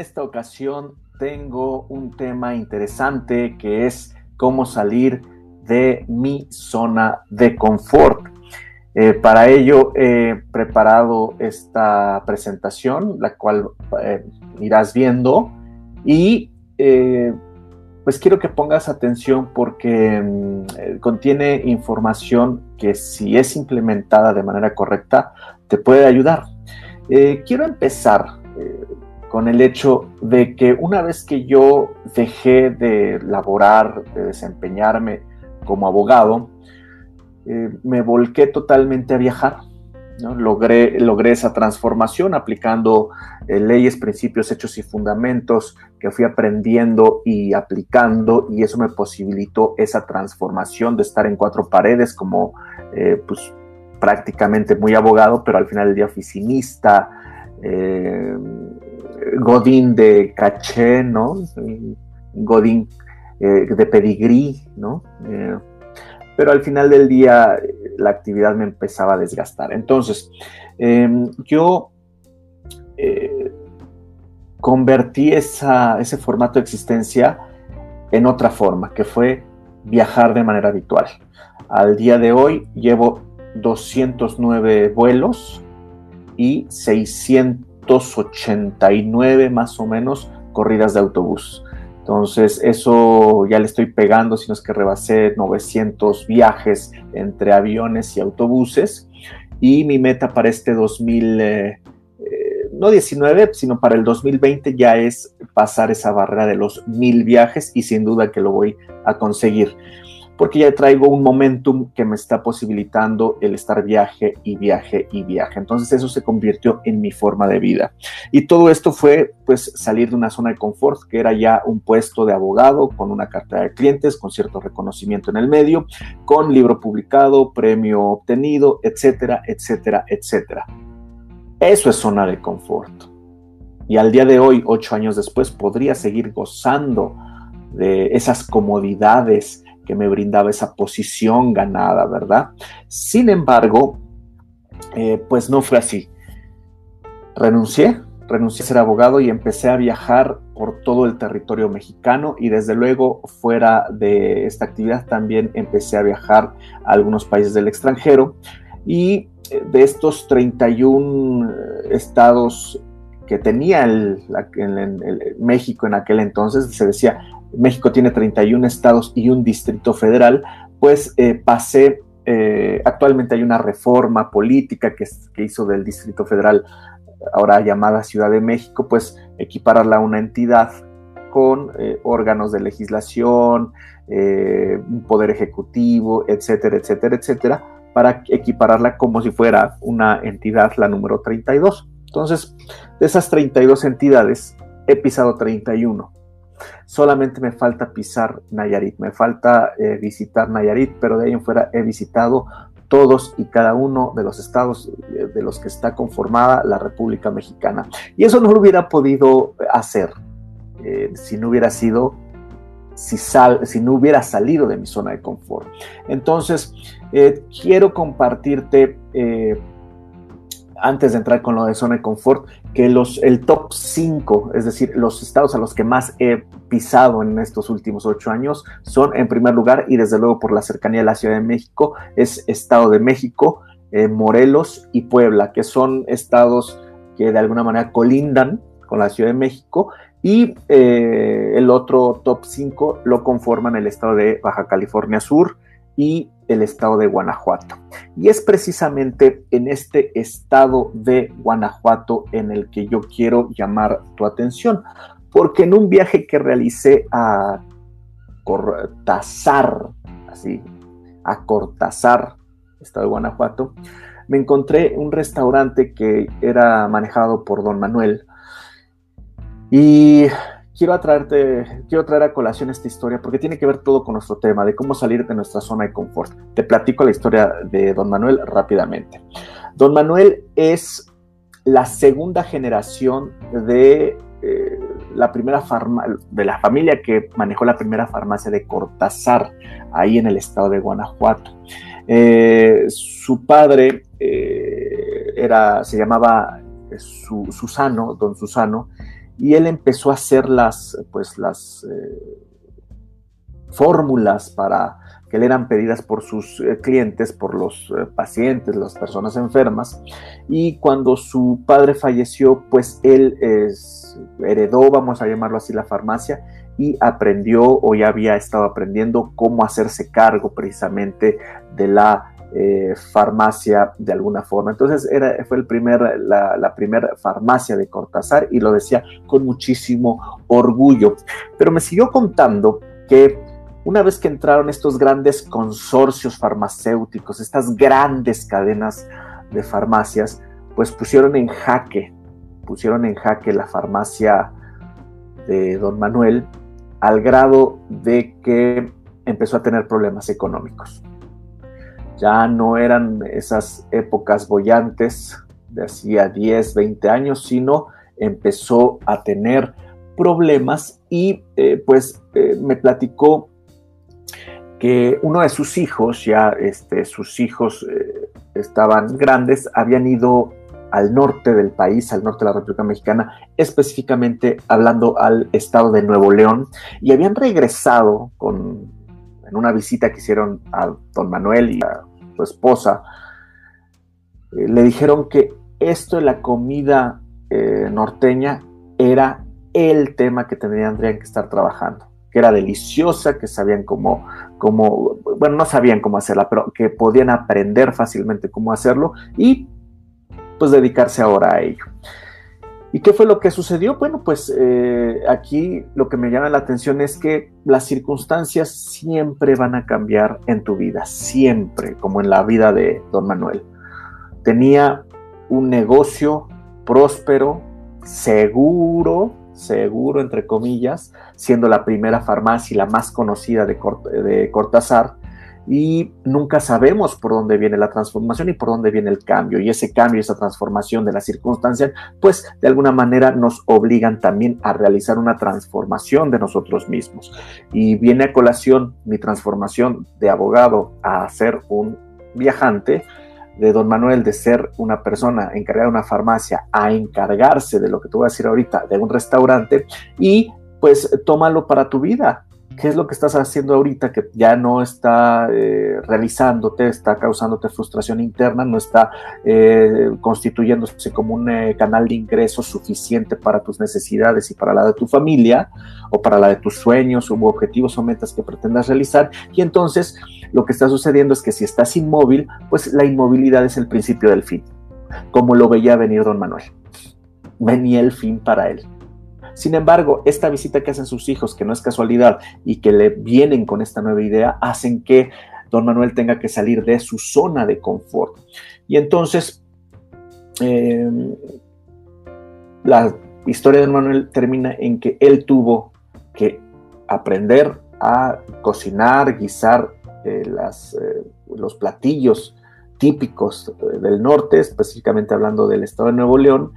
Esta ocasión tengo un tema interesante que es cómo salir de mi zona de confort. Eh, para ello he preparado esta presentación, la cual eh, irás viendo y eh, pues quiero que pongas atención porque mm, contiene información que si es implementada de manera correcta te puede ayudar. quiero empezar con el hecho de que una vez que yo dejé de laborar, de desempeñarme como abogado, eh, me volqué totalmente a viajar. Logré, logré esa transformación aplicando eh, leyes, principios, hechos y fundamentos que fui aprendiendo y aplicando y eso me posibilitó esa transformación de estar en cuatro paredes como eh, pues prácticamente muy abogado, pero al final del día oficinista, Godín de caché, ¿no? Godín eh, de pedigrí, ¿no? Eh, pero al final del día la actividad me empezaba a desgastar. Entonces, em, yo eh, convertí ese formato de existencia en otra forma, que fue viajar de manera habitual. Al día de hoy llevo 209 vuelos y 600 289 más o menos corridas de autobús. Entonces, eso ya le estoy pegando, si no es que rebasé 900 viajes entre aviones y autobuses. Y mi meta para este 2000, eh, eh, no 19, sino para el 2020 ya es pasar esa barrera de los mil viajes y sin duda que lo voy a conseguir porque ya traigo un momentum que me está posibilitando el estar viaje y viaje y viaje. Entonces eso se convirtió en mi forma de vida. Y todo esto fue pues salir de una zona de confort, que era ya un puesto de abogado con una cartera de clientes, con cierto reconocimiento en el medio, con libro publicado, premio obtenido, etcétera, etcétera, etcétera. Eso es zona de confort. Y al día de hoy, ocho años después, podría seguir gozando de esas comodidades, que me brindaba esa posición ganada, ¿verdad? Sin embargo, eh, pues no fue así. Renuncié, renuncié a ser abogado y empecé a viajar por todo el territorio mexicano y desde luego fuera de esta actividad también empecé a viajar a algunos países del extranjero y eh, de estos 31 estados que tenía el, México en aquel entonces, se decía México tiene 31 estados y un distrito federal, pues eh, pasé, eh, actualmente hay una reforma política que, hizo del distrito federal, ahora llamada Ciudad de México, pues equipararla a una entidad con eh, órganos de legislación, un poder ejecutivo, etcétera, etcétera, etcétera, para equipararla como si fuera una entidad, la número 32. Entonces, de esas 32 entidades, he pisado 31 Solamente me falta pisar Nayarit, me falta eh, visitar Nayarit, pero de ahí en fuera he visitado todos y cada uno de los estados eh, de los que está conformada la República Mexicana. Y eso no lo hubiera podido hacer eh, si no hubiera sido, si, si, no hubiera salido de mi zona de confort. Entonces, quiero compartirte antes de entrar con lo de zona de confort, que los, el top 5, es decir, los estados a los que más he pisado en estos últimos ocho años, son en primer lugar, y desde luego por la cercanía de la Ciudad de México, es Estado de México, eh, Morelos y Puebla, que son estados que de alguna manera colindan con la Ciudad de México, y eh, el otro top 5 lo conforman el estado de Baja California Sur y el estado de Guanajuato. Y es precisamente en este estado de Guanajuato en el que yo quiero llamar tu atención, porque en un viaje que realicé a Cortázar, así, a Cortázar, estado de Guanajuato, me encontré un restaurante que era manejado por don Manuel y quiero atraerte, quiero traer a colación esta historia porque tiene que ver todo con nuestro tema de cómo salir de nuestra zona de confort. Te platico la historia de Don Manuel rápidamente. Don Manuel es la segunda generación de eh, la primera de la familia que manejó la primera farmacia de Cortázar ahí en el estado de Guanajuato. Eh, su padre eh, era, se llamaba Susano, don Susano, y él empezó a hacer las, pues, las eh, fórmulas para que le eran pedidas por sus eh, clientes, por los eh, pacientes, las personas enfermas. Y cuando su padre falleció, pues él heredó, vamos a llamarlo así, la farmacia y aprendió o ya había estado aprendiendo cómo hacerse cargo precisamente de la eh, farmacia de alguna forma. Entonces era, fue el primer, la, primera farmacia de Cortázar y lo decía con muchísimo orgullo. Pero me siguió contando que una vez que entraron estos grandes consorcios farmacéuticos, estas grandes cadenas de farmacias, pues pusieron en jaque, pusieron en jaque la farmacia de don Manuel al grado de que empezó a tener problemas económicos. Ya no eran esas épocas bollantes de hacía 10, 20 años, sino empezó a tener problemas y eh, pues eh, me platicó que uno de sus hijos, ya este, sus hijos eh, estaban grandes, habían ido al norte del país, al norte de la República Mexicana, específicamente hablando al estado de Nuevo León, y habían regresado con, en una visita que hicieron a don Manuel y a esposa, eh, le dijeron que esto de la comida eh, norteña era el tema que tendrían que estar trabajando que era deliciosa, que sabían cómo, cómo, bueno, no sabían cómo hacerla, pero que podían aprender fácilmente cómo hacerlo y pues dedicarse ahora a ello. ¿Y qué fue lo que sucedió? Bueno, pues eh, aquí lo que me llama la atención es que las circunstancias siempre van a cambiar en tu vida, siempre, como en la vida de don Manuel. Tenía un negocio próspero, seguro, seguro, entre comillas, siendo la primera farmacia y la más conocida de, de Cortázar, y nunca sabemos por dónde viene la transformación y por dónde viene el cambio. Y ese cambio, esa transformación de las circunstancias, pues de alguna manera nos obligan también a realizar una transformación de nosotros mismos. Y viene a colación mi transformación de abogado a ser un viajante, de don Manuel de ser una persona encargada de una farmacia a encargarse de lo que te voy a decir ahorita, de un restaurante, y pues tómalo para tu vida. ¿Qué es lo que estás haciendo ahorita que ya no está eh, realizándote, está causándote frustración interna, no está eh, constituyéndose como un eh, canal de ingresos suficiente para tus necesidades y para la de tu familia o para la de tus sueños u objetivos o metas que pretendas realizar? Y entonces lo que está sucediendo es que si estás inmóvil, pues la inmovilidad es el principio del fin, como lo veía venir don Manuel. Venía el fin para él. Sin embargo, esta visita que hacen sus hijos, que no es casualidad y que le vienen con esta nueva idea, hacen que don Manuel tenga que salir de su zona de confort. Y entonces, em, la historia de don Manuel termina en que él tuvo que aprender a cocinar, guisar eh, las, eh, los platillos típicos eh, del norte, específicamente hablando del estado de Nuevo León,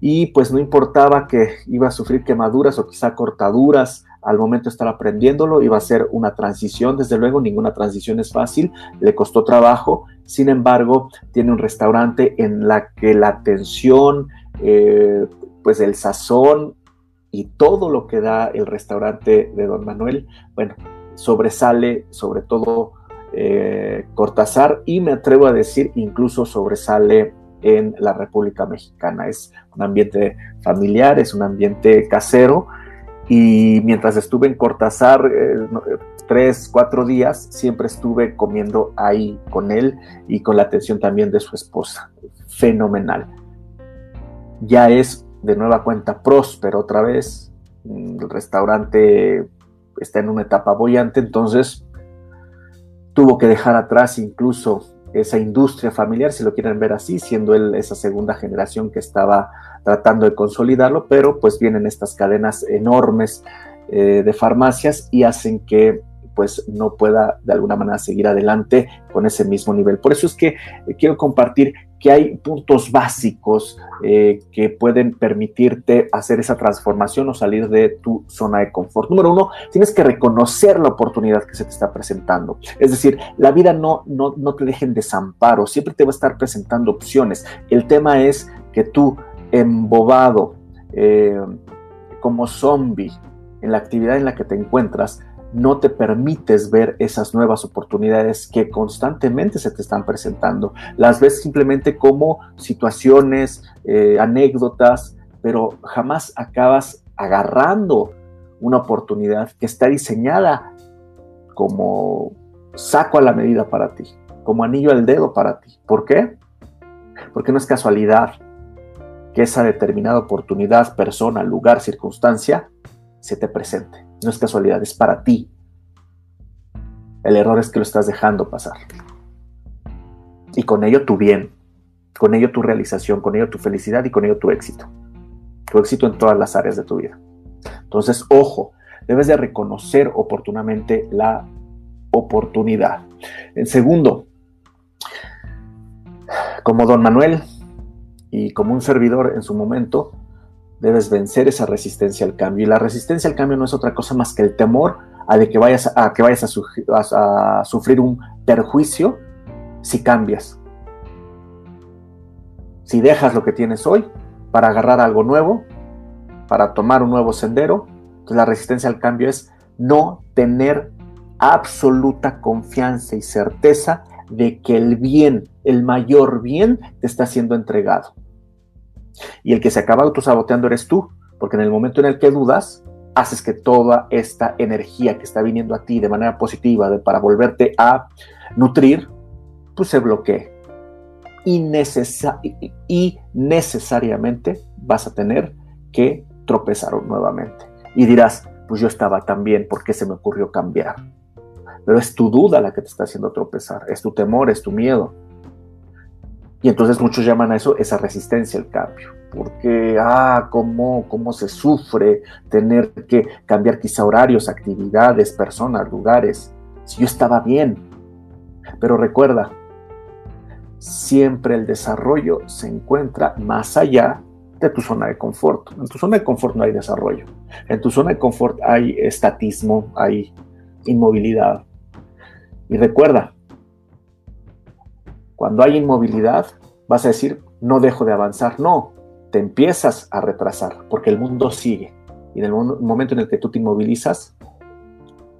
y pues no importaba que iba a sufrir quemaduras o quizá cortaduras al momento de estar aprendiéndolo, iba a ser una transición, desde luego ninguna transición es fácil, le costó trabajo, sin embargo tiene un restaurante en la que la atención, eh, pues el sazón y todo lo que da el restaurante de Don Manuel, bueno, sobresale sobre todo eh, Cortázar y me atrevo a decir incluso sobresale en la República Mexicana. Es un ambiente familiar, es un ambiente casero y mientras estuve en Cortázar eh, tres, cuatro días, siempre estuve comiendo ahí con él y con la atención también de su esposa. Fenomenal. Ya es de nueva cuenta próspero otra vez. El restaurante está en una etapa bollante, entonces tuvo que dejar atrás incluso esa industria familiar, si lo quieren ver así, siendo él esa segunda generación que estaba tratando de consolidarlo, pero pues vienen estas cadenas enormes eh, de farmacias y hacen que pues no pueda de alguna manera seguir adelante con ese mismo nivel. Por eso es que eh, quiero compartir que hay puntos básicos eh, que pueden permitirte hacer esa transformación o salir de tu zona de confort. Número uno, tienes que reconocer la oportunidad que se te está presentando. Es decir, la vida no, no, no te deje en desamparo, siempre te va a estar presentando opciones. El tema es que tú, embobado, eh, como zombie en la actividad en la que te encuentras, no te permites ver esas nuevas oportunidades que constantemente se te están presentando. Las ves simplemente como situaciones, eh, anécdotas, pero jamás acabas agarrando una oportunidad que está diseñada como saco a la medida para ti, como anillo al dedo para ti. ¿Por qué? Porque no es casualidad que esa determinada oportunidad, persona, lugar, circunstancia se te presente. No es casualidad, es para ti. El error es que lo estás dejando pasar. Y con ello tu bien, con ello tu realización, con ello tu felicidad y con ello tu éxito. Tu éxito en todas las áreas de tu vida. Entonces, ojo, debes de reconocer oportunamente la oportunidad. En segundo, como don Manuel y como un servidor en su momento, debes vencer esa resistencia al cambio. Y la resistencia al cambio no es otra cosa más que el temor a, de que vayas, a que vayas a, sufrir un perjuicio si cambias. Si dejas lo que tienes hoy para agarrar algo nuevo, para tomar un nuevo sendero, entonces la resistencia al cambio es no tener absoluta confianza y certeza de que el bien, el mayor bien, te está siendo entregado. Y el que se acaba autosaboteando eres tú, porque en el momento en el que dudas, haces que toda esta energía que está viniendo a ti de manera positiva de, para volverte a nutrir, pues se bloquee. Y, y necesariamente vas a tener que tropezar nuevamente. Y dirás, pues yo estaba tan bien, ¿por qué se me ocurrió cambiar? Pero es tu duda la que te está haciendo tropezar, es tu temor, es tu miedo. Y entonces muchos llaman a eso esa resistencia al cambio, porque, ah, cómo, cómo se sufre tener que cambiar quizá horarios, actividades, personas, lugares, si yo estaba bien. Pero recuerda, siempre el desarrollo se encuentra más allá de tu zona de confort. En tu zona de confort no hay desarrollo. En tu zona de confort hay estatismo, hay inmovilidad. Y recuerda, cuando hay inmovilidad, vas a decir, no dejo de avanzar. No, te empiezas a retrasar porque el mundo sigue. Y en el momento en el que tú te inmovilizas,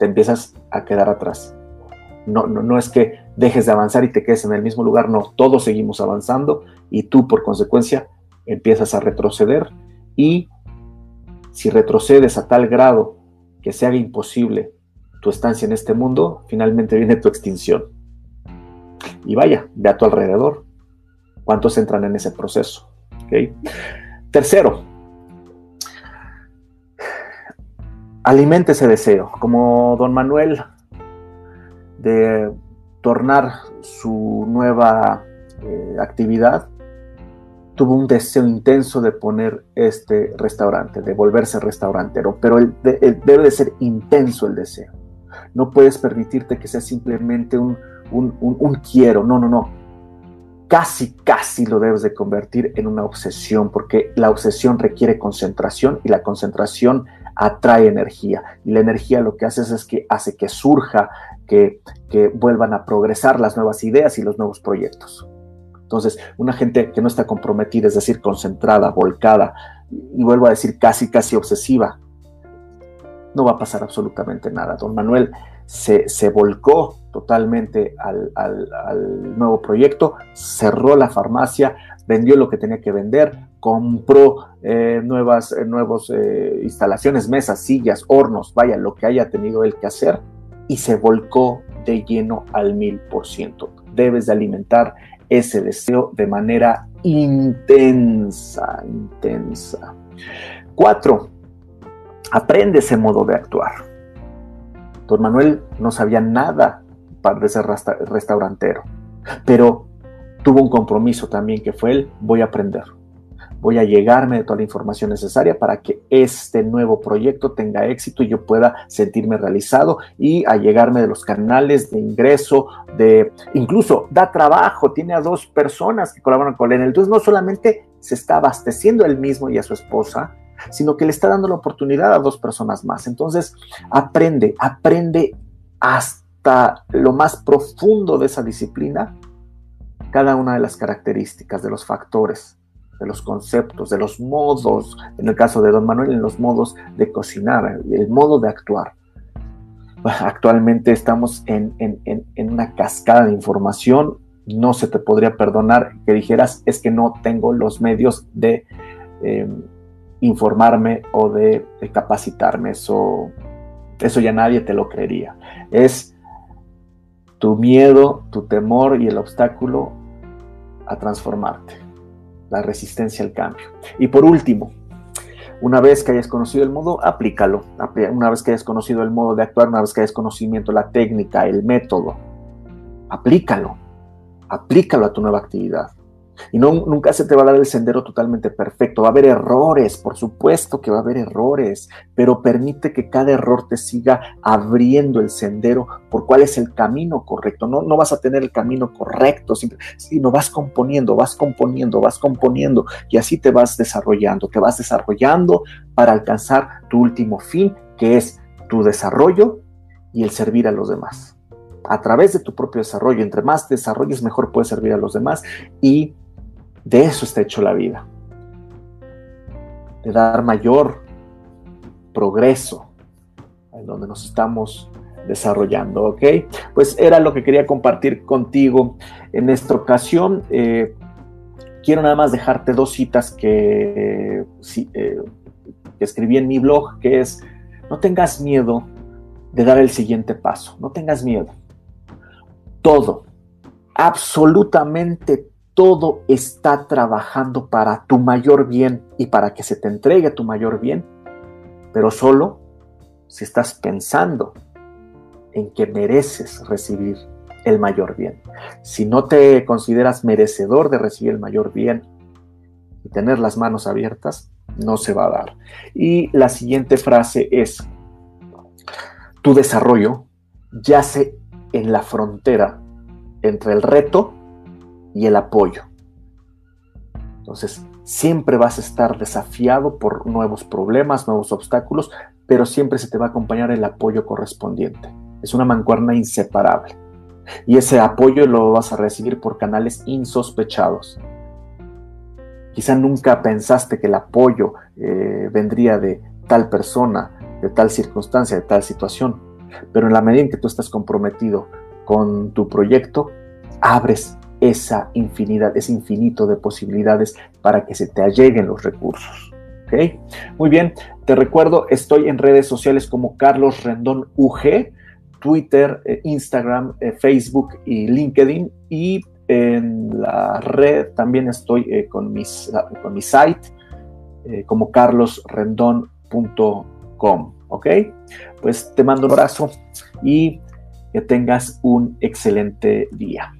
te empiezas a quedar atrás. No, no, no es que dejes de avanzar y te quedes en el mismo lugar, no, todos seguimos avanzando y tú por consecuencia empiezas a retroceder y si retrocedes a tal grado que se haga imposible tu estancia en este mundo, finalmente viene tu extinción. Y vaya, ve a tu alrededor. ¿Cuántos entran en ese proceso? Tercero, alimente ese deseo. Como don Manuel de tornar su nueva eh, actividad, tuvo un deseo intenso de poner este restaurante, de volverse restaurantero, pero debe de ser intenso el deseo. No puedes permitirte que sea simplemente un, un, quiero, no, no, no. Casi, casi lo debes de convertir en una obsesión, porque la obsesión requiere concentración y la concentración atrae energía. Y la energía lo que hace es que hace que surja, que, que vuelvan a progresar las nuevas ideas y los nuevos proyectos. Entonces, una gente que no está comprometida, es decir, concentrada, volcada, y vuelvo a decir casi, casi obsesiva, no va a pasar absolutamente nada. Don Manuel se, volcó totalmente al, nuevo proyecto, cerró la farmacia, vendió lo que tenía que vender, compró eh, nuevas eh, nuevos, eh, instalaciones, mesas, sillas, hornos, vaya, lo que haya tenido él que hacer, y se volcó de lleno al mil por ciento. Debes de alimentar ese deseo de manera intensa, intensa. Cuatro, aprende ese modo de actuar. Don Manuel no sabía nada para ser restaurantero, pero tuvo un compromiso también que fue el voy a aprender voy a llegarme de toda la información necesaria para que este nuevo proyecto tenga éxito y yo pueda sentirme realizado y a llegarme de los canales de ingreso, de incluso da trabajo, tiene a dos personas que colaboran con él. Entonces no solamente se está abasteciendo él mismo y a su esposa, sino que le está dando la oportunidad a dos personas más. Entonces aprende, aprende hasta lo más profundo de esa disciplina cada una de las características, de los factores de los conceptos, de los modos, en el caso de Don Manuel, en los modos de cocinar, el modo de actuar. Actualmente estamos en, una cascada de información, no se te podría perdonar que dijeras es que no tengo los medios de em, informarme o de, capacitarme, eso, eso ya nadie te lo creería. Es tu miedo, tu temor y el obstáculo a transformarte la resistencia al cambio. Y por último, una vez que hayas conocido el modo, aplícalo. Una vez que hayas conocido el modo de actuar, una vez que hayas conocimiento, la técnica, el método, aplícalo. Aplícalo a tu nueva actividad. Y no, nunca se te va a dar el sendero totalmente perfecto. Va a haber errores, por supuesto que va a haber errores, pero permite que cada error te siga abriendo el sendero por cuál es el camino correcto. No, no vas a tener el camino correcto, sino vas componiendo, vas componiendo, vas componiendo y así te vas desarrollando, te vas desarrollando para alcanzar tu último fin, que es tu desarrollo y el servir a los demás a través de tu propio desarrollo. Entre más desarrolles, mejor puedes servir a los demás y de eso está hecho la vida. De dar mayor progreso en donde nos estamos desarrollando, ¿ok? Pues era lo que quería compartir contigo en esta ocasión. Eh, quiero nada más dejarte dos citas que, eh, que escribí en mi blog, que es, no tengas miedo de dar el siguiente paso, no tengas miedo. Todo, absolutamente todo está trabajando para tu mayor bien y para que se te entregue tu mayor bien, pero solo si estás pensando en que mereces recibir el mayor bien. Si no te consideras merecedor de recibir el mayor bien y tener las manos abiertas, no se va a dar. Y la siguiente frase es, tu desarrollo yace en la frontera entre el reto y el apoyo. Entonces, siempre vas a estar desafiado por nuevos problemas, nuevos obstáculos, pero siempre se te va a acompañar el apoyo correspondiente. Es una mancuerna inseparable. Y ese apoyo lo vas a recibir por canales insospechados. Quizá nunca pensaste que el apoyo eh, vendría de tal persona, de tal circunstancia, de tal situación, pero en la medida en que tú estás comprometido con tu proyecto, abres esa infinidad, ese infinito de posibilidades para que se te alleguen los recursos. ¿Okay? Muy bien, te recuerdo, estoy en redes sociales como Carlos Rendón UG, Twitter, eh, Instagram, eh, Facebook y LinkedIn y en la red también estoy eh, con, mis, con mi site como carlosrendón.com. ¿Ok? Pues te mando un abrazo y que tengas un excelente día.